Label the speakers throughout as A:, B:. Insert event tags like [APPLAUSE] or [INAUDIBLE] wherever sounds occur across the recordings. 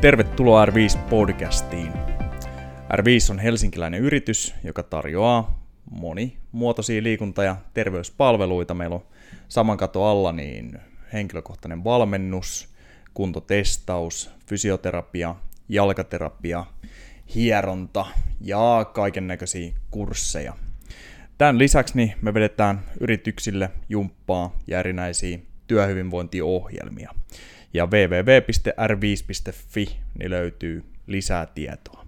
A: Tervetuloa R5-podcastiin. R5 on helsinkiläinen yritys, joka tarjoaa monimuotoisia liikunta- ja terveyspalveluita. Meillä on saman kato alla niin henkilökohtainen valmennus, kuntotestaus, fysioterapia, jalkaterapia, hieronta ja kaiken näköisiä kursseja. Tämän lisäksi niin me vedetään yrityksille jumppaa ja erinäisiä työhyvinvointiohjelmia. Ja www.r5.fi niin löytyy lisää tietoa.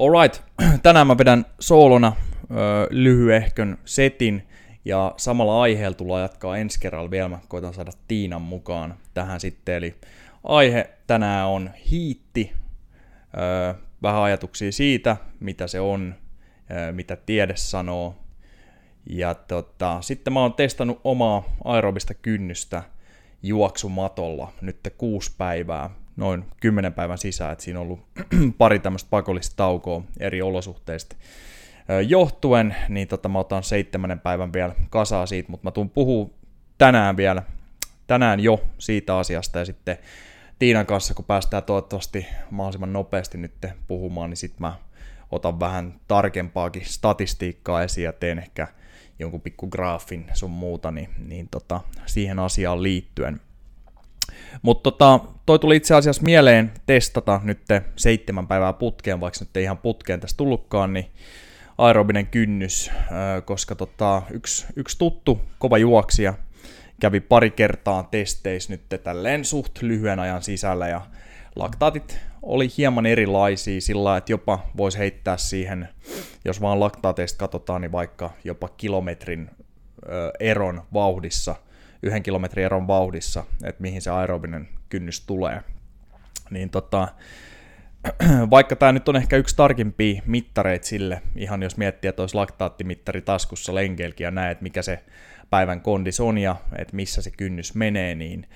A: Alright, [CLEARS THROAT] tänään mä vedän soolona ö, lyhyehkön setin ja samalla aiheella tullaan jatkaa ensi kerralla vielä. Mä koitan saada Tiinan mukaan tähän sitten. Eli aihe tänään on hiitti. Ö, vähän ajatuksia siitä, mitä se on, ö, mitä tiede sanoo. Ja tota, sitten mä oon testannut omaa aerobista kynnystä juoksumatolla nyt kuusi päivää, noin kymmenen päivän sisään, että siinä on ollut [CLEARS THROAT] pari tämmöistä pakollista taukoa eri olosuhteista. Johtuen, niin tota, mä otan seitsemännen päivän vielä kasaa siitä, mutta mä tuun puhuu tänään vielä, tänään jo siitä asiasta ja sitten Tiinan kanssa, kun päästään toivottavasti mahdollisimman nopeasti nyt puhumaan, niin sitten mä otan vähän tarkempaakin statistiikkaa esiin ja teen ehkä jonkun pikku graafin sun muuta, niin, niin tota, siihen asiaan liittyen. Mutta tota, toi tuli itse asiassa mieleen testata nyt seitsemän päivää putkeen, vaikka nyt ei ihan putkeen tässä tullutkaan, niin aerobinen kynnys, koska tota, yksi, yksi tuttu kova juoksija kävi pari kertaa testeissä nyt tälleen suht lyhyen ajan sisällä ja laktaatit oli hieman erilaisia sillä että jopa voisi heittää siihen, jos vaan laktaateista katsotaan, niin vaikka jopa kilometrin eron vauhdissa, yhden kilometrin eron vauhdissa, että mihin se aerobinen kynnys tulee. Niin tota, [CLEARS THROAT] vaikka tämä nyt on ehkä yksi tarkimpia mittareita sille, ihan jos miettii, että olisi laktaattimittari taskussa lenkeilkin ja näet, mikä se päivän kondis on ja että missä se kynnys menee, niin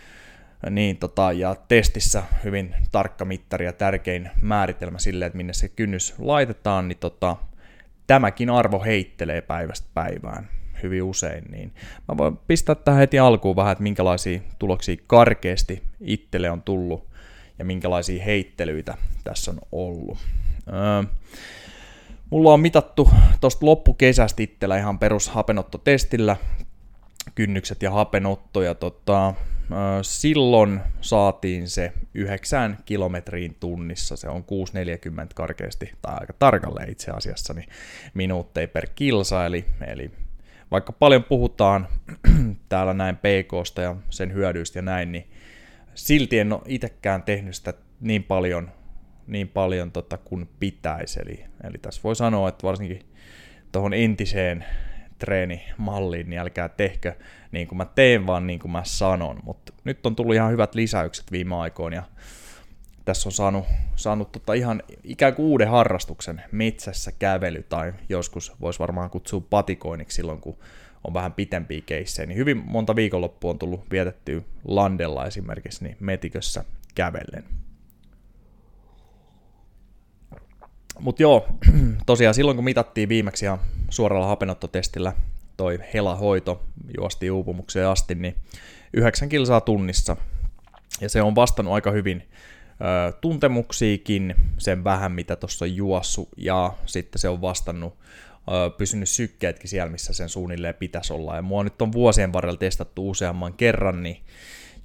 A: niin, tota, ja testissä hyvin tarkka mittari ja tärkein määritelmä sille, että minne se kynnys laitetaan, niin tota, tämäkin arvo heittelee päivästä päivään hyvin usein, niin mä voin pistää tähän heti alkuun vähän, että minkälaisia tuloksia karkeasti itselle on tullut ja minkälaisia heittelyitä tässä on ollut. Öö, mulla on mitattu tuosta loppukesästä itsellä ihan perushapenottotestillä kynnykset ja hapenotto, ja tota, silloin saatiin se 9 kilometriin tunnissa, se on 6,40 karkeasti, tai aika tarkalleen itse asiassa, niin minuutteja per kilsa, eli, eli vaikka paljon puhutaan [CLEARS THROAT] täällä näin PKsta ja sen hyödyistä ja näin, niin silti en ole itsekään tehnyt sitä niin paljon, niin paljon tota, kuin pitäisi. Eli, eli tässä voi sanoa, että varsinkin tuohon entiseen treenimalliin, niin älkää tehkö niin kuin mä teen, vaan niin kuin mä sanon. Mutta nyt on tullut ihan hyvät lisäykset viime aikoina ja tässä on saanut, saanut tota ihan ikään kuin uuden harrastuksen metsässä kävely tai joskus voisi varmaan kutsua patikoinniksi silloin, kun on vähän pitempiä keissejä, niin hyvin monta viikonloppua on tullut vietettyä landella esimerkiksi niin metikössä kävellen. Mutta joo, [CLEARS THROAT] tosiaan silloin kun mitattiin viimeksi ihan suoralla hapenottotestillä toi helahoito, juosti uupumukseen asti, niin 9 kilsaa tunnissa. Ja se on vastannut aika hyvin ö, tuntemuksiikin, sen vähän mitä tuossa on juossut, ja sitten se on vastannut ö, pysynyt sykkeetkin siellä, missä sen suunnilleen pitäisi olla. Ja mua nyt on vuosien varrella testattu useamman kerran, niin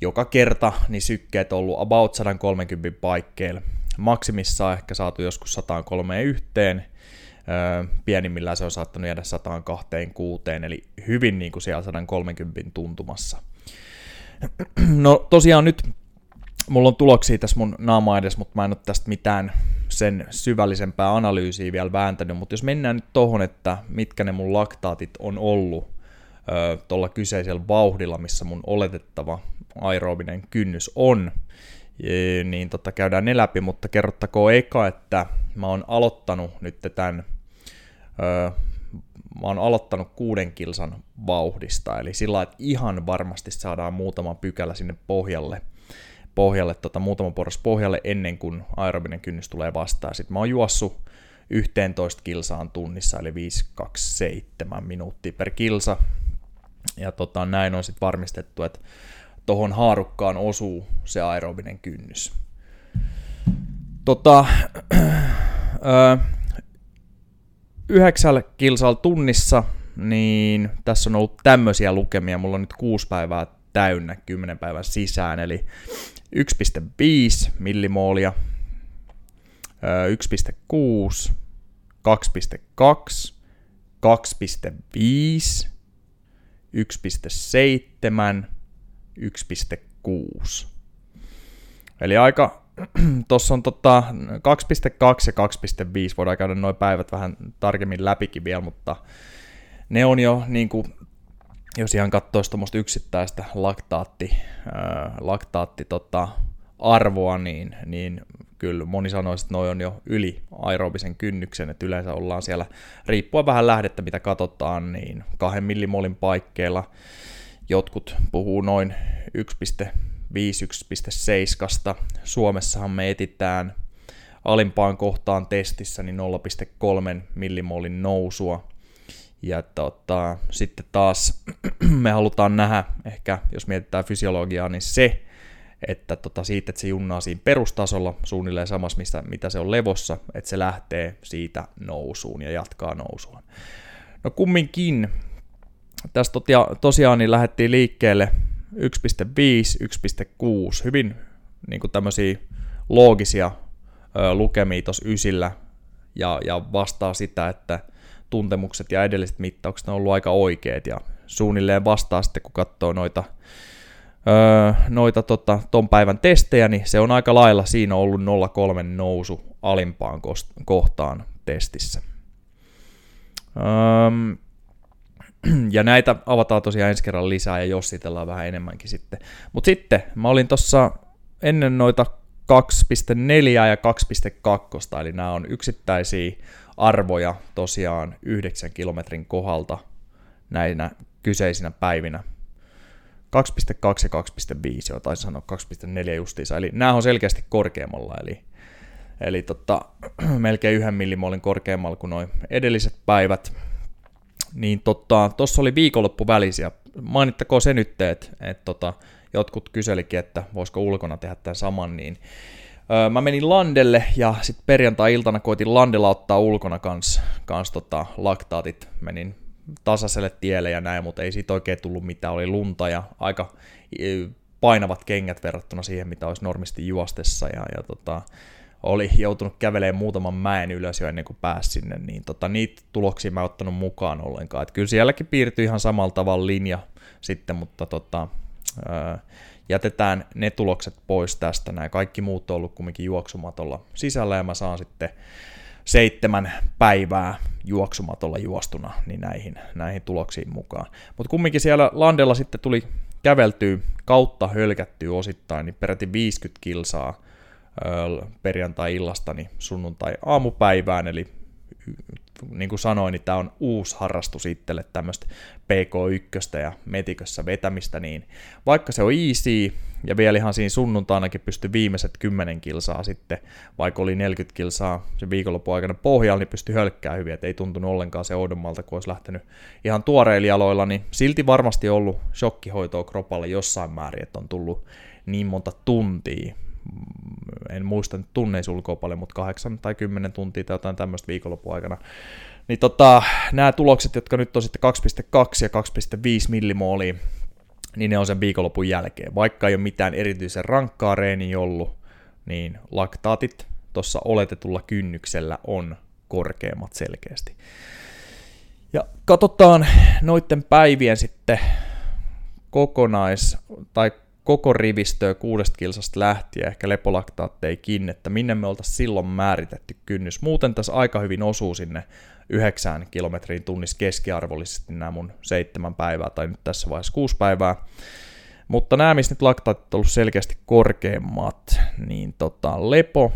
A: joka kerta niin sykkeet on ollut about 130 paikkeilla. Maksimissaan ehkä saatu joskus 103 yhteen, pienimmillään se on saattanut jäädä 126, eli hyvin niin kuin siellä 130 tuntumassa. No tosiaan nyt mulla on tuloksia tässä mun naama edes, mutta mä en ole tästä mitään sen syvällisempää analyysiä vielä vääntänyt, mutta jos mennään nyt tohon, että mitkä ne mun laktaatit on ollut tuolla kyseisellä vauhdilla, missä mun oletettava aerobinen kynnys on, niin totta käydään ne läpi, mutta kerrottakoon eka, että mä oon aloittanut nyt tämän öö, mä oon aloittanut kuuden kilsan vauhdista, eli sillä että ihan varmasti saadaan muutama pykälä sinne pohjalle, pohjalle tota, muutama porras pohjalle ennen kuin aerobinen kynnys tulee vastaan. Sitten mä oon juossut 11 kilsaan tunnissa, eli 5-2-7 minuuttia per kilsa, ja tota, näin on sitten varmistettu, että tuohon haarukkaan osuu se aerobinen kynnys. Tota, [CLEARS THROAT] yhdeksällä kilsalla tunnissa, niin tässä on ollut tämmöisiä lukemia. Mulla on nyt kuusi päivää täynnä kymmenen päivän sisään, eli 1,5 millimoolia, 1,6, 2,2, 2,5, 1,7, 1,6. Eli aika, [CLEARS THROAT] tuossa on tota 2.2 ja 2.5, voidaan käydä noin päivät vähän tarkemmin läpikin vielä, mutta ne on jo niin kuin, jos ihan katsoisi tuommoista yksittäistä laktaatti, äh, laktaatti tota, arvoa, niin, niin kyllä moni sanoisi, että noi on jo yli aerobisen kynnyksen, että yleensä ollaan siellä, riippuen vähän lähdettä, mitä katsotaan, niin kahden millimolin paikkeilla. Jotkut puhuu noin 1,5-1,7. Suomessahan me etitään alimpaan kohtaan testissä niin 0,3 millimolin nousua. Ja tota, sitten taas [CLEARS THROAT] me halutaan nähdä, ehkä jos mietitään fysiologiaa, niin se, että tota siitä, että se junnaa siinä perustasolla suunnilleen samassa, mistä, mitä se on levossa, että se lähtee siitä nousuun ja jatkaa nousua. No kumminkin, tästä tosiaan niin lähdettiin liikkeelle 1.5, 1.6, hyvin niin kuin tämmöisiä loogisia lukemia tuossa ysillä, ja, ja vastaa sitä, että tuntemukset ja edelliset mittaukset on ollut aika oikeat, ja suunnilleen vastaa sitten, kun katsoo noita öö, noita tota, ton päivän testejä, niin se on aika lailla, siinä ollut 0,3 nousu alimpaan kohtaan testissä. Öö, [CLEARS THROAT] ja näitä avataan tosiaan ensi kerran lisää ja jossitellaan vähän enemmänkin sitten. Mutta sitten mä olin tuossa ennen noita 2.4 ja 2.2, eli nämä on yksittäisiä arvoja tosiaan 9 kilometrin kohdalta näinä kyseisinä päivinä 2.2 ja 2.5, jo taisin sanoa 2.4 justiinsa, eli nämä on selkeästi korkeammalla, eli, eli tota, [CLEARS THROAT] melkein yhden millimolin korkeammalla kuin noin edelliset päivät. Niin tuossa tota, oli viikonloppu välisiä. Mainittakoon se nyt, että et, tota, jotkut kyselikin, että voisiko ulkona tehdä tämän saman, niin öö, mä menin landelle ja sitten perjantai-iltana koitin landella ottaa ulkona kans, kans tota, laktaatit. Menin tasaiselle tielle ja näin, mutta ei siitä oikein tullut mitään, oli lunta ja aika painavat kengät verrattuna siihen, mitä olisi normisti juostessa ja, ja tota, oli joutunut kävelemään muutaman mäen ylös jo ennen kuin pääsi sinne, niin tota, niitä tuloksia mä en ottanut mukaan ollenkaan. Et kyllä sielläkin piirtyi ihan samalla tavalla linja sitten, mutta tota, ää, jätetään ne tulokset pois tästä. Nämä kaikki muut on ollut kumminkin juoksumatolla sisällä ja mä saan sitten seitsemän päivää juoksumatolla juostuna niin näihin, näihin tuloksiin mukaan. Mutta kumminkin siellä Landella sitten tuli käveltyä kautta hölkättyä osittain, niin peräti 50 kilsaa perjantai-illasta niin sunnuntai-aamupäivään, eli niin kuin sanoin, niin tämä on uusi harrastus itselle tämmöistä PK1 ja metikössä vetämistä, niin vaikka se on easy, ja vielä ihan siinä sunnuntainakin pystyi viimeiset 10 kilsaa sitten, vaikka oli 40 kilsaa se viikonlopun aikana pohjalla, niin pystyi hölkkää hyvin, ei tuntunut ollenkaan se oudommalta, kun olisi lähtenyt ihan tuoreilla jaloilla, niin silti varmasti ollut shokkihoitoa kropalle jossain määrin, että on tullut niin monta tuntia en muista nyt tunneissa ulkoa paljon, mutta kahdeksan tai kymmenen tuntia tai jotain tämmöistä viikonlopun aikana. Niin tota, nämä tulokset, jotka nyt on sitten 2.2 ja 2.5 millimoolia, niin ne on sen viikonlopun jälkeen. Vaikka ei ole mitään erityisen rankkaa reeniä ollut, niin laktaatit tuossa oletetulla kynnyksellä on korkeammat selkeästi. Ja katsotaan noiden päivien sitten kokonais- tai koko rivistöä kuudesta kilsasta lähtien, ehkä lepolaktaatteikin, että minne me oltaisiin silloin määritetty kynnys. Muuten tässä aika hyvin osuu sinne 9 kilometriin tunnissa keskiarvollisesti nämä mun seitsemän päivää, tai nyt tässä vaiheessa kuusi päivää. Mutta nämä, missä nyt laktaatit on ollut selkeästi korkeimmat, niin tota, lepo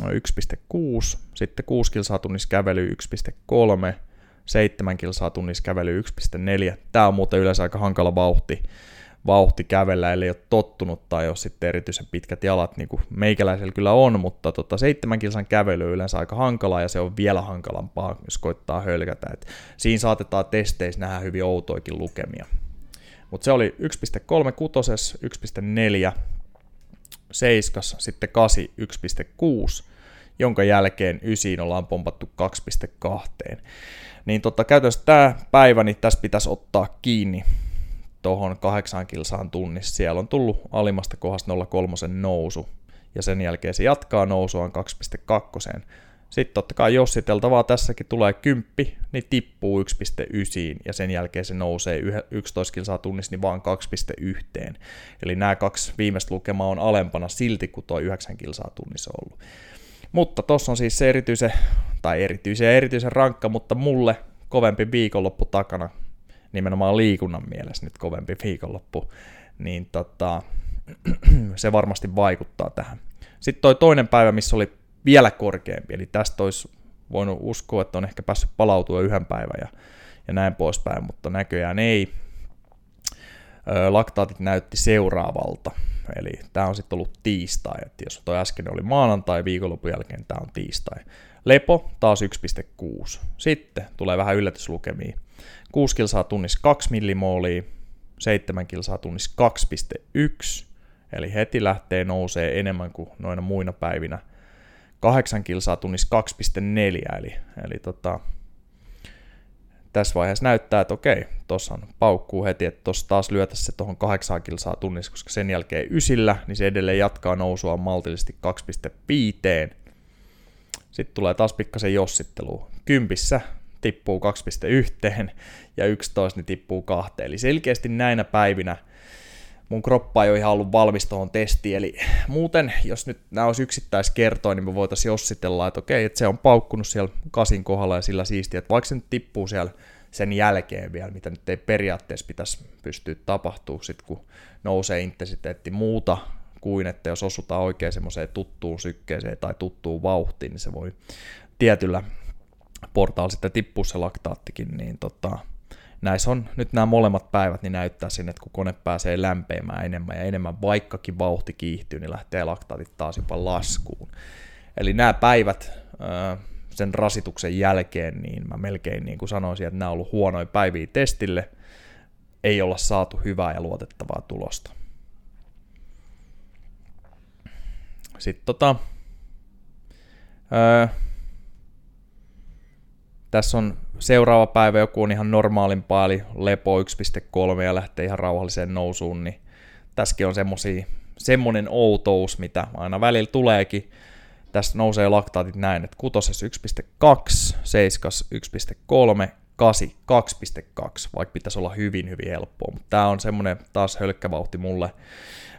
A: 1,6, sitten 6 kilsaa tunnissa kävely 1,3, 7 kilsaa tunnissa kävely 1,4. Tämä on muuten yleensä aika hankala vauhti vauhti kävellä, eli ole tottunut tai jos sitten erityisen pitkät jalat, niin kuin meikäläisellä kyllä on, mutta tota, seitsemän kilsan kävely on yleensä aika hankalaa ja se on vielä hankalampaa, jos koittaa hölkätä. Et siinä saatetaan testeissä nähdä hyvin outoikin lukemia. Mutta se oli 1.3 kutoses, 1.4 7, sitten 8, 1.6 jonka jälkeen ysiin ollaan pompattu 2.2. Niin tota, käytännössä tämä päivä, niin tässä pitäisi ottaa kiinni tuohon 8 kilsaan tunnissa. Siellä on tullut alimmasta kohdasta 0,3 nousu, ja sen jälkeen se jatkaa nousuaan 2.2. Sitten totta kai jossiteltavaa tässäkin tulee kymppi, niin tippuu 1.9 ja sen jälkeen se nousee 11 kilsaa tunnissa niin vaan 2.1. Eli nämä kaksi viimeistä lukemaa on alempana silti kuin tuo 9 kilsaa tunnissa ollut. Mutta tossa on siis se erityisen, tai erityisen erityisen rankka, mutta mulle kovempi viikonloppu takana, nimenomaan liikunnan mielessä nyt kovempi viikonloppu, niin tota, [CLEARS THROAT] se varmasti vaikuttaa tähän. Sitten toi toinen päivä, missä oli vielä korkeampi, eli tästä olisi voinut uskoa, että on ehkä päässyt palautua yhden päivän ja, ja näin poispäin, mutta näköjään ei. Laktaatit näytti seuraavalta, eli tämä on sitten ollut tiistai, että jos tuo äsken oli maanantai, viikonlopun jälkeen tämä on tiistai. Lepo taas 1,6. Sitten tulee vähän yllätyslukemia. 6 kilsaa tunnissa 2 millimoolia, 7 kilsaa tunnissa 2,1, eli heti lähtee nousee enemmän kuin noina muina päivinä – 8 kilsaa tunnissa 2,4, eli, eli tota, tässä vaiheessa näyttää, että okei, tuossa on paukkuu heti, että tuossa taas lyötä se tuohon 8 kilsaa tunnissa, koska sen jälkeen ysillä, niin se edelleen jatkaa nousua maltillisesti 2,5. Sitten tulee taas pikkasen jossittelu. Kympissä tippuu 2,1 ja 11 niin tippuu 2. Eli selkeästi näinä päivinä – mun kroppa ei ole ihan ollut valmis tuohon testiin, eli muuten, jos nyt nämä olisi yksittäiskertoja, niin me voitaisiin jossitella, että okei, että se on paukkunut siellä kasin kohdalla ja sillä siistiä, että vaikka se nyt tippuu siellä sen jälkeen vielä, mitä nyt ei periaatteessa pitäisi pystyä tapahtuu, sit kun nousee intensiteetti muuta kuin, että jos osutaan oikein semmoiseen tuttuun sykkeeseen tai tuttuun vauhtiin, niin se voi tietyllä portaalla sitten tippua se laktaattikin, niin tota, näissä on nyt nämä molemmat päivät, niin näyttää sinne, että kun kone pääsee lämpeämään enemmän ja enemmän, vaikkakin vauhti kiihtyy, niin lähtee laktaatit taas jopa laskuun. Eli nämä päivät sen rasituksen jälkeen, niin mä melkein niin kuin sanoisin, että nämä on ollut huonoja päiviä testille, ei olla saatu hyvää ja luotettavaa tulosta. Sitten tota, tässä on seuraava päivä joku on ihan normaalimpaa, eli lepo 1.3 ja lähtee ihan rauhalliseen nousuun, niin tässäkin on semmoinen outous, mitä aina välillä tuleekin. Tässä nousee laktaatit näin, että kutosessa 1.2, seiskas 1.3, 8 2.2, vaikka pitäisi olla hyvin hyvin helppoa, mutta tämä on semmoinen taas hölkkävauhti mulle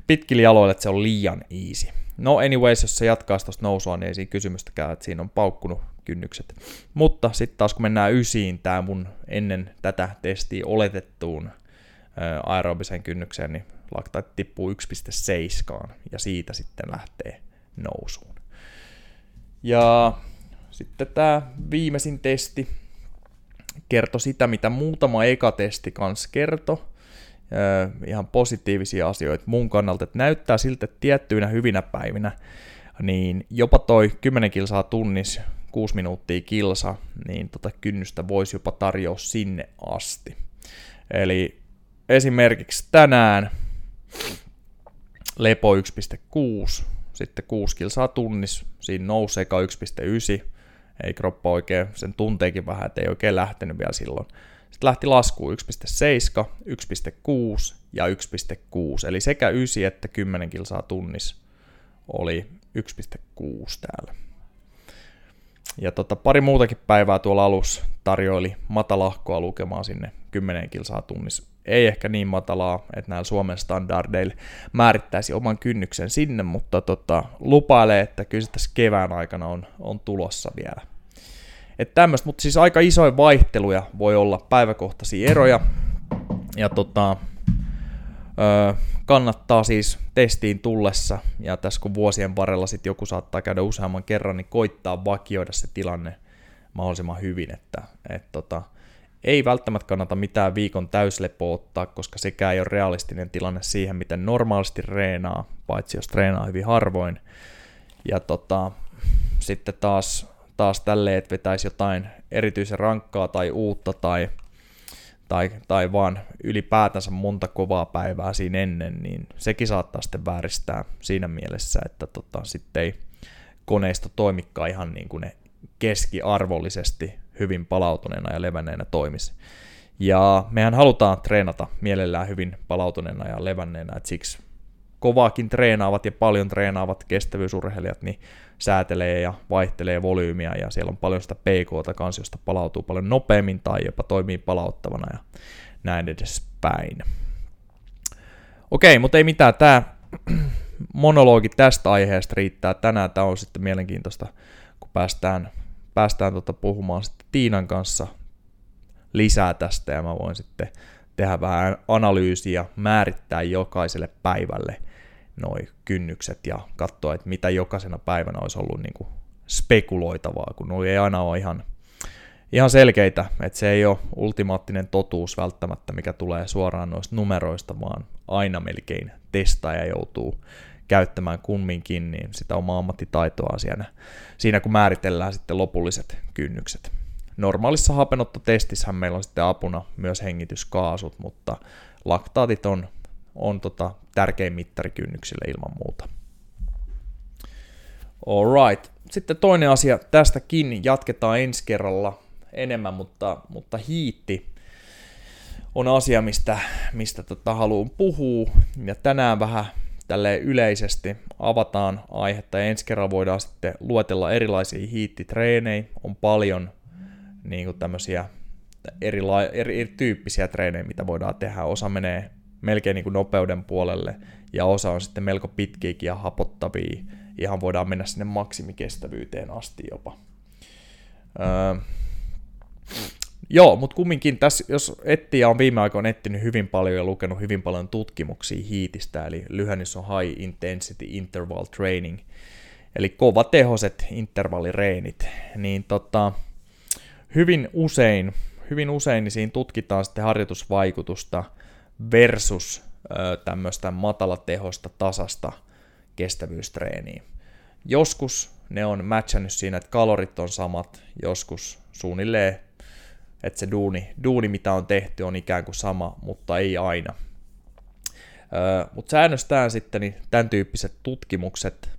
A: pitkillä jaloilla, että se on liian easy. No anyways, jos se jatkaa tuosta nousua, niin ei siinä kysymystäkään, että siinä on paukkunut kynnykset. Mutta sitten taas kun mennään ysiin, tämä mun ennen tätä testiä oletettuun aerobiseen kynnykseen, niin laktaat tippuu 1.7 ja siitä sitten lähtee nousuun. Ja sitten tämä viimeisin testi kertoi sitä, mitä muutama eka testi kanssa kertoi. Ihan positiivisia asioita mun kannalta, että näyttää siltä, että tiettyinä hyvinä päivinä niin jopa toi 10 kilsaa tunnis 6 minuuttia kilsa, niin tota kynnystä voisi jopa tarjoa sinne asti. Eli esimerkiksi tänään lepo 1.6, sitten 6 kilsaa tunnis, siinä nousee 1.9, ei kroppa oikein, sen tunteekin vähän, että ei oikein lähtenyt vielä silloin. Sitten lähti lasku 1.7, 1.6 ja 1.6, eli sekä 9 että 10 kilsaa tunnis oli 1.6 täällä. Ja tota, pari muutakin päivää tuolla alussa tarjoili matalahkoa lukemaan sinne 10 kilsaa tunnissa. Ei ehkä niin matalaa, että näillä Suomen standardeilla määrittäisi oman kynnyksen sinne, mutta tota, lupailee, että kyllä se tässä kevään aikana on, on tulossa vielä. Että tämmöistä, mutta siis aika isoja vaihteluja voi olla päiväkohtaisia eroja. Ja tota, kannattaa siis testiin tullessa, ja tässä kun vuosien varrella sitten joku saattaa käydä useamman kerran, niin koittaa vakioida se tilanne mahdollisimman hyvin, että et tota, ei välttämättä kannata mitään viikon täyslepoa ottaa, koska sekään ei ole realistinen tilanne siihen, miten normaalisti reenaa, paitsi jos treenaa hyvin harvoin. Ja tota, sitten taas, taas tälleen, että vetäisi jotain erityisen rankkaa tai uutta tai tai, tai vaan ylipäätänsä monta kovaa päivää siinä ennen, niin sekin saattaa sitten vääristää siinä mielessä, että tota, sitten ei koneisto toimikkaa ihan niin kuin ne keskiarvollisesti hyvin palautuneena ja levänneenä toimisi. Ja mehän halutaan treenata mielellään hyvin palautuneena ja levänneenä, että siksi kovaakin treenaavat ja paljon treenaavat kestävyysurheilijat, niin säätelee ja vaihtelee volyymiä ja siellä on paljon sitä PKta kanssa, josta palautuu paljon nopeammin tai jopa toimii palauttavana ja näin edespäin. Okei, mutta ei mitään, tämä [CLEARS THROAT] monologi tästä aiheesta riittää tänään. Tämä on sitten mielenkiintoista, kun päästään, päästään tota puhumaan sitten Tiinan kanssa lisää tästä ja mä voin sitten tehdä vähän analyysiä, määrittää jokaiselle päivälle noin kynnykset ja katsoa, että mitä jokaisena päivänä olisi ollut niin kuin spekuloitavaa, kun nuo ei aina ole ihan, ihan selkeitä, että se ei ole ultimaattinen totuus välttämättä, mikä tulee suoraan noista numeroista, vaan aina melkein testaaja joutuu käyttämään kumminkin niin sitä omaa ammattitaitoa siinä, siinä, kun määritellään sitten lopulliset kynnykset. Normaalissa hapenottotestissähän meillä on sitten apuna myös hengityskaasut, mutta laktaatit on, on tota tärkein mittari kynnyksille ilman muuta. Alright. Sitten toinen asia, tästäkin jatketaan ensi kerralla enemmän, mutta, mutta hiitti on asia, mistä, mistä tota haluan puhua. Ja tänään vähän tälle yleisesti avataan aihetta ja ensi kerralla voidaan sitten luetella erilaisia hiittitreenejä. On paljon niin kuin tämmöisiä eri, eri, eri tyyppisiä treenejä, mitä voidaan tehdä. Osa menee melkein niin kuin nopeuden puolelle ja osa on sitten melko pitkiäkin ja hapottavia. Ihan voidaan mennä sinne maksimikestävyyteen asti jopa. Öö, Joo, mutta kumminkin tässä, jos etsiä on viime aikoina etsinyt hyvin paljon ja lukenut hyvin paljon tutkimuksia hiitistä, eli lyhennys on High Intensity Interval Training, eli tehoset intervallireenit, niin tota, hyvin usein, hyvin usein niin siinä tutkitaan sitten harjoitusvaikutusta versus tämmöistä matalatehosta tasasta kestävyystreeniä. Joskus ne on matchannut siinä, että kalorit on samat, joskus suunnilleen että se duuni, duuni, mitä on tehty, on ikään kuin sama, mutta ei aina. Mutta säännöstään sitten niin tämän tyyppiset tutkimukset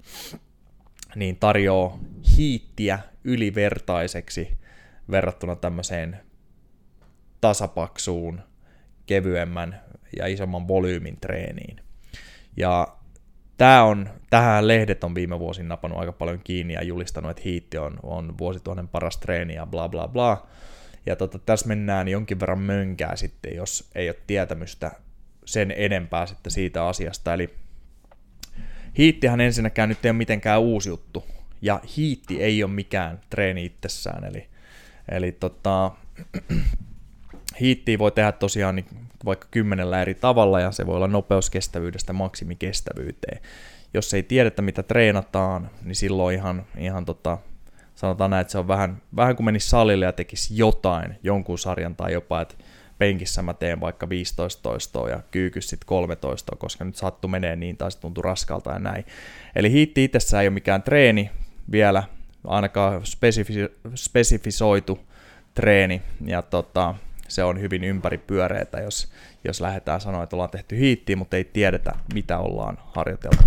A: niin tarjoaa hiittiä ylivertaiseksi verrattuna tämmöiseen tasapaksuun, kevyemmän ja isomman volyymin treeniin. Ja tämä on, tähän lehdet on viime vuosina napannut aika paljon kiinni ja julistanut, että hiitti on, on vuosituhannen paras treeni ja bla bla bla. Ja tota, tässä mennään jonkin verran mönkää sitten, jos ei ole tietämystä sen enempää sitten siitä asiasta. Eli hiittihän ensinnäkään nyt ei ole mitenkään uusi juttu. Ja hiitti ei ole mikään treeni itsessään. Eli, eli tota, [CLEARS THROAT] hiittiä voi tehdä tosiaan niin vaikka kymmenellä eri tavalla ja se voi olla nopeuskestävyydestä maksimikestävyyteen. Jos ei tiedetä mitä treenataan, niin silloin ihan, ihan tota, sanotaan näin, että se on vähän, vähän kuin menisi salille ja tekisi jotain, jonkun sarjan tai jopa, että penkissä mä teen vaikka 15 toistoa ja kyykys sitten 13, koska nyt sattu menee niin tai se tuntuu raskalta ja näin. Eli hiitti itsessään ei ole mikään treeni vielä, ainakaan spesifi- spesifisoitu treeni, ja tota, se on hyvin ympäripyöreitä, jos, jos lähdetään sanoa, että ollaan tehty hiittiä, mutta ei tiedetä, mitä ollaan harjoiteltu.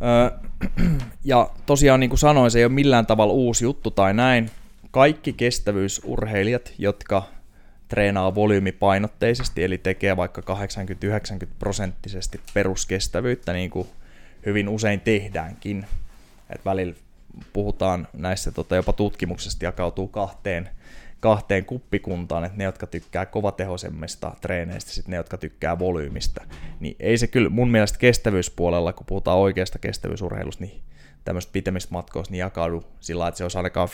A: [CLEARS THROAT] ja tosiaan niin kuin sanoin, se ei ole millään tavalla uusi juttu tai näin. Kaikki kestävyysurheilijat, jotka treenaa volyymipainotteisesti, eli tekee vaikka 80-90 prosenttisesti peruskestävyyttä, niin kuin hyvin usein tehdäänkin. Et välillä puhutaan näissä tota, jopa tutkimuksesta jakautuu kahteen kahteen kuppikuntaan, että ne, jotka tykkää kovatehoisemmista treeneistä, sitten ne, jotka tykkää volyymista. Niin ei se kyllä mun mielestä kestävyyspuolella, kun puhutaan oikeasta kestävyysurheilusta, niin tämmöistä pitemmistä matkoista niin jakaudu sillä että se olisi ainakaan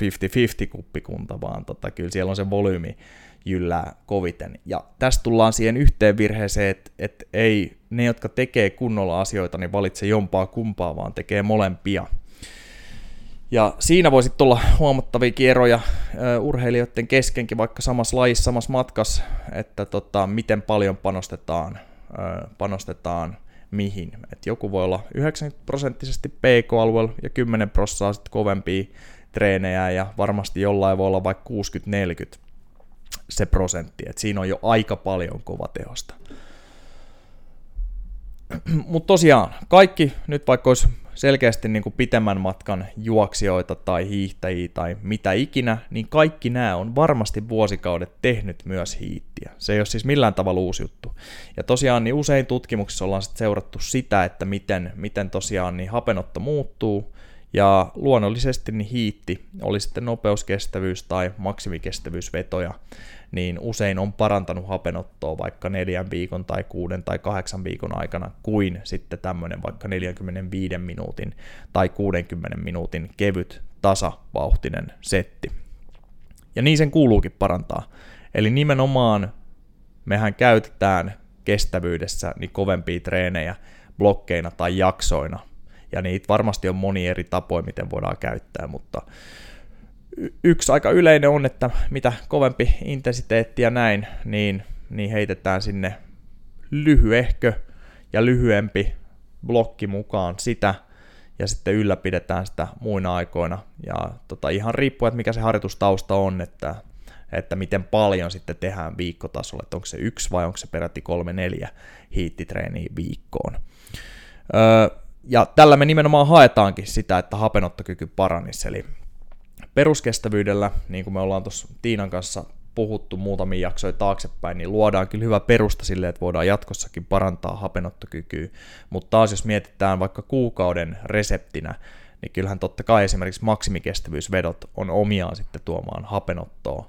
A: 50-50 kuppikunta, vaan tota, kyllä siellä on se volyymi jyllää koviten. Ja tästä tullaan siihen yhteen virheeseen, että, että ei ne, jotka tekee kunnolla asioita, niin valitse jompaa kumpaa, vaan tekee molempia. Ja siinä voisi tulla huomattavia eroja urheilijoiden keskenkin, vaikka samassa lajissa, samassa matkassa, että tota, miten paljon panostetaan, panostetaan mihin. Et joku voi olla 90 prosenttisesti PK-alueella ja 10 prosenttia sitten kovempia treenejä ja varmasti jollain voi olla vaikka 60-40 se prosentti. Et siinä on jo aika paljon kovatehosta. [CLEARS THROAT] Mutta tosiaan, kaikki nyt vaikka olisi selkeästi niin kuin pitemmän matkan juoksijoita tai hiihtäjiä tai mitä ikinä, niin kaikki nämä on varmasti vuosikaudet tehnyt myös hiittiä. Se ei ole siis millään tavalla uusi juttu. Ja tosiaan niin usein tutkimuksissa ollaan sitten seurattu sitä, että miten, miten tosiaan niin hapenotto muuttuu, ja luonnollisesti niin hiitti, oli sitten nopeuskestävyys tai maksimikestävyysvetoja, niin usein on parantanut hapenottoa vaikka neljän viikon tai kuuden tai kahdeksan viikon aikana kuin sitten tämmöinen vaikka 45 minuutin tai 60 minuutin kevyt tasavauhtinen setti. Ja niin sen kuuluukin parantaa. Eli nimenomaan mehän käytetään kestävyydessä niin kovempia treenejä blokkeina tai jaksoina. Ja niitä varmasti on moni eri tapoja, miten voidaan käyttää, mutta yksi aika yleinen on, että mitä kovempi intensiteetti ja näin, niin, niin heitetään sinne lyhyehkö ja lyhyempi blokki mukaan sitä, ja sitten ylläpidetään sitä muina aikoina. Ja tota, ihan riippuu, että mikä se harjoitustausta on, että, että miten paljon sitten tehdään viikkotasolla, että onko se yksi vai onko se peräti kolme neljä hiittitreeniä viikkoon. Öö, ja tällä me nimenomaan haetaankin sitä, että hapenottokyky paranisi, eli peruskestävyydellä, niin kuin me ollaan tuossa Tiinan kanssa puhuttu muutamia jaksoja taaksepäin, niin luodaan kyllä hyvä perusta sille, että voidaan jatkossakin parantaa hapenottokykyä. Mutta taas jos mietitään vaikka kuukauden reseptinä, niin kyllähän totta kai esimerkiksi maksimikestävyysvedot on omiaan sitten tuomaan hapenottoa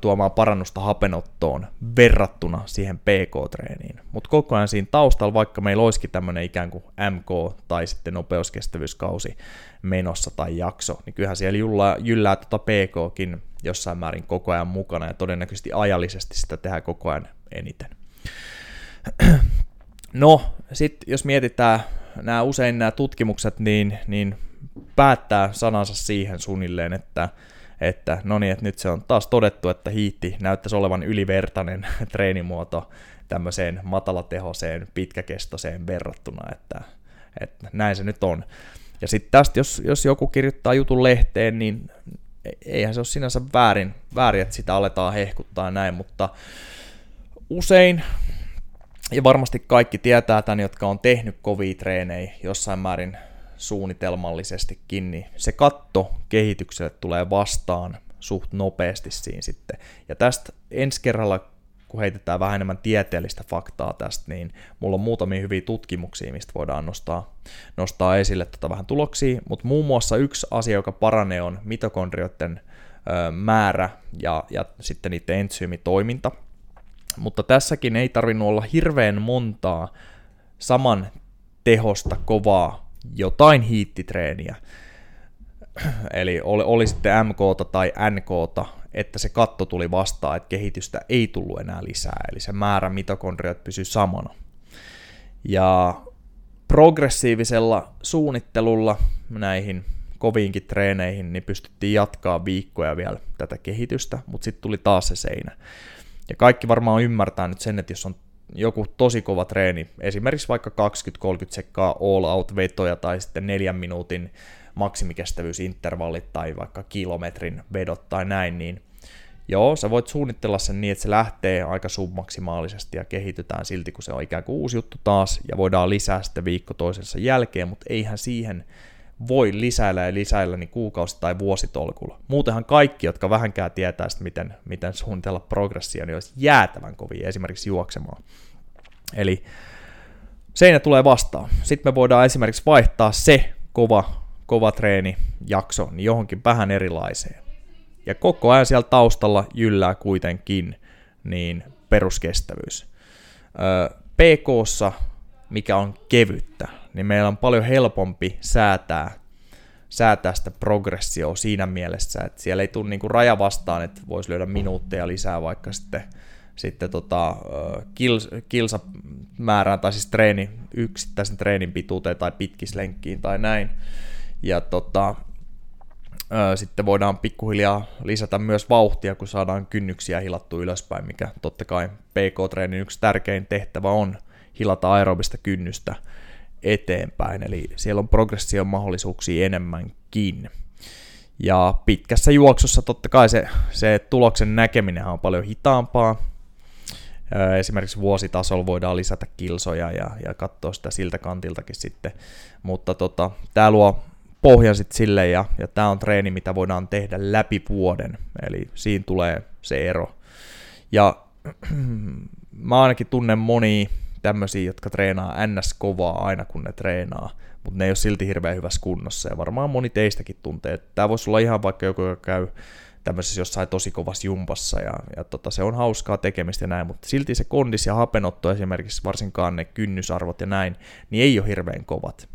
A: tuomaan parannusta hapenottoon verrattuna siihen PK-treeniin. Mutta koko ajan siinä taustalla, vaikka meillä olisikin tämmöinen ikään kuin MK tai sitten nopeuskestävyyskausi menossa tai jakso, niin kyllähän siellä jyllää, jyllää tuota PKkin jossain määrin koko ajan mukana ja todennäköisesti ajallisesti sitä tehdään koko ajan eniten. [CLEARS THROAT] No, sitten jos mietitään nämä usein nämä tutkimukset, niin, niin päättää sanansa siihen suunnilleen, että että no niin, että nyt se on taas todettu, että hiitti näyttäisi olevan ylivertainen [LAUGHS] treenimuoto tämmöiseen matalatehoiseen, pitkäkestoiseen verrattuna, että, että näin se nyt on. Ja sitten tästä, jos, jos joku kirjoittaa jutun lehteen, niin eihän se ole sinänsä väärin, väärin, että sitä aletaan hehkuttaa näin, mutta usein, ja varmasti kaikki tietää tämän, jotka on tehnyt kovia treenejä jossain määrin suunnitelmallisestikin, niin se katto kehitykselle tulee vastaan suht nopeasti siinä sitten. Ja tästä ensi kerralla, kun heitetään vähän enemmän tieteellistä faktaa tästä, niin mulla on muutamia hyviä tutkimuksia, mistä voidaan nostaa, nostaa esille tota vähän tuloksia, mutta muun muassa yksi asia, joka paranee, on mitokondrioiden määrä ja, ja sitten niiden entsyymitoiminta. Mutta tässäkin ei tarvinnut olla hirveän montaa saman tehosta kovaa jotain hiittitreeniä, eli oli, oli sitten MK tai NK, että se katto tuli vastaan, että kehitystä ei tullut enää lisää, eli se määrä mitokondriat pysyi samana. Ja progressiivisella suunnittelulla näihin koviinkin treeneihin, niin pystyttiin jatkaa viikkoja vielä tätä kehitystä, mutta sitten tuli taas se seinä. Ja kaikki varmaan ymmärtää nyt sen, että jos on joku tosi kova treeni, esimerkiksi vaikka 20-30 sekkaa all out vetoja tai sitten neljän minuutin maksimikestävyysintervallit tai vaikka kilometrin vedot tai näin, niin joo, sä voit suunnitella sen niin, että se lähtee aika submaksimaalisesti ja kehitytään silti, kun se on ikään kuin uusi juttu taas ja voidaan lisää sitten viikko toisensa jälkeen, mutta eihän siihen voi lisäillä ja lisäillä niin kuukausi- tai vuositolkulla. Muutenhan kaikki, jotka vähänkään tietää sitä, miten, miten suunnitella progressia, niin olisi jäätävän kovia esimerkiksi juoksemaan. Eli seinä tulee vastaan. Sitten me voidaan esimerkiksi vaihtaa se kova, kova treeni jakso niin johonkin vähän erilaiseen. Ja koko ajan siellä taustalla jyllää kuitenkin niin peruskestävyys. PKssa, mikä on kevyttä, niin meillä on paljon helpompi säätää, säätää sitä progressioa siinä mielessä, että siellä ei tule niinku raja vastaan, että voisi lyödä minuutteja lisää vaikka sitten, sitten tota, kils, kilsamäärään tai siis treeni, yksittäisen treenin pituuteen tai pitkislenkkiin tai näin. Ja tota, sitten voidaan pikkuhiljaa lisätä myös vauhtia, kun saadaan kynnyksiä hilattu ylöspäin, mikä totta kai PK-treenin yksi tärkein tehtävä on hilata aerobista kynnystä eteenpäin, eli siellä on progression mahdollisuuksia enemmänkin. Ja pitkässä juoksussa totta kai se, se tuloksen näkeminen on paljon hitaampaa, Esimerkiksi vuositasolla voidaan lisätä kilsoja ja, ja katsoa sitä siltä kantiltakin sitten, mutta tota, tämä luo pohjan sitten sille ja, ja tämä on treeni, mitä voidaan tehdä läpi vuoden, eli siinä tulee se ero. Ja [CLEARS THROAT] mä ainakin tunnen monia tämmöisiä, jotka treenaa ns. kovaa aina kun ne treenaa, mutta ne ei ole silti hirveän hyvässä kunnossa ja varmaan moni teistäkin tuntee. Tämä voisi olla ihan vaikka joku, joka käy tämmöisessä jossain tosi kovassa jumpassa ja, ja tota, se on hauskaa tekemistä ja näin, mutta silti se kondis ja hapenotto esimerkiksi, varsinkaan ne kynnysarvot ja näin, niin ei ole hirveän kovat.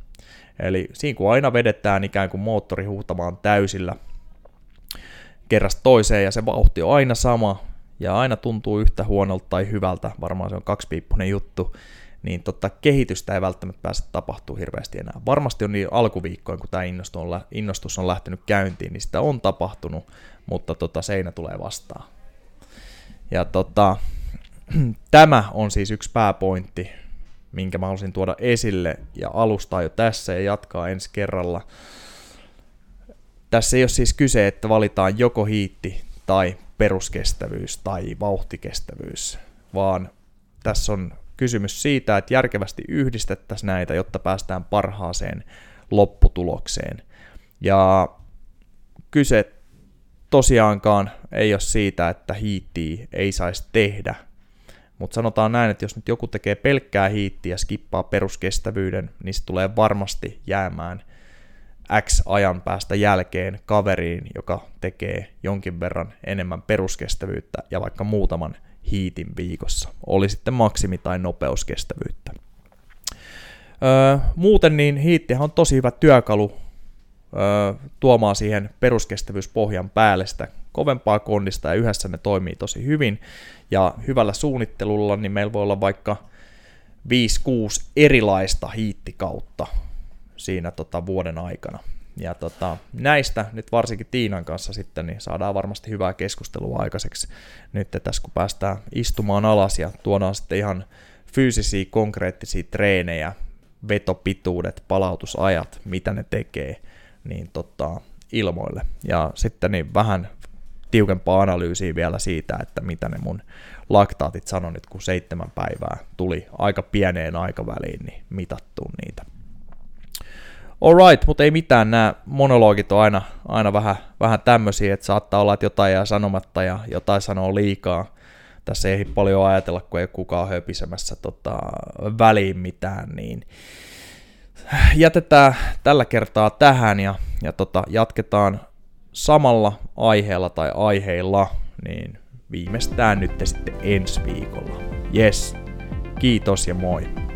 A: Eli siinä kun aina vedetään ikään kuin moottori huutamaan täysillä kerrasta toiseen ja se vauhti on aina sama ja aina tuntuu yhtä huonolta tai hyvältä, varmaan se on kaksipiippunen juttu, niin tota, kehitystä ei välttämättä pääse tapahtuu hirveästi enää. Varmasti on niin alkuviikkoin, kun tämä innostus on lähtenyt käyntiin, niin sitä on tapahtunut, mutta tota, seinä tulee vastaan. Ja tota, [CLEARS THROAT] tämä on siis yksi pääpointti, minkä mä halusin tuoda esille ja alustaa jo tässä ja jatkaa ensi kerralla. Tässä ei ole siis kyse, että valitaan joko hiitti tai peruskestävyys tai vauhtikestävyys, vaan tässä on kysymys siitä, että järkevästi yhdistettäisiin näitä, jotta päästään parhaaseen lopputulokseen. Ja kyse tosiaankaan ei ole siitä, että hiittiä ei saisi tehdä, mutta sanotaan näin, että jos nyt joku tekee pelkkää hiittiä ja skippaa peruskestävyyden, niin se tulee varmasti jäämään X ajan päästä jälkeen kaveriin, joka tekee jonkin verran enemmän peruskestävyyttä ja vaikka muutaman hiitin viikossa. Oli sitten maksimi- tai nopeuskestävyyttä. Öö, muuten niin hiittihän on tosi hyvä työkalu öö, tuomaan siihen peruskestävyyspohjan päälle sitä kovempaa kondista ja yhdessä ne toimii tosi hyvin. Ja hyvällä suunnittelulla niin meillä voi olla vaikka 5-6 erilaista hiittikautta siinä tota, vuoden aikana. Ja tota, näistä nyt varsinkin Tiinan kanssa sitten niin saadaan varmasti hyvää keskustelua aikaiseksi nyt tässä kun päästään istumaan alas ja tuodaan sitten ihan fyysisiä konkreettisia treenejä, vetopituudet, palautusajat, mitä ne tekee, niin tota, ilmoille. Ja sitten niin vähän tiukempaa analyysiä vielä siitä, että mitä ne mun laktaatit sanoi nyt, kun seitsemän päivää tuli aika pieneen aikaväliin niin mitattuun niitä. Alright, mutta ei mitään, nämä monologit on aina, aina vähän, vähän tämmöisiä, että saattaa olla, että jotain jää sanomatta ja jotain sanoo liikaa. Tässä ei paljon ajatella, kun ei kukaan höpisemässä tota, väliin mitään, niin jätetään tällä kertaa tähän ja, ja tota, jatketaan samalla aiheella tai aiheilla, niin viimeistään nyt sitten ensi viikolla. Yes, kiitos ja moi!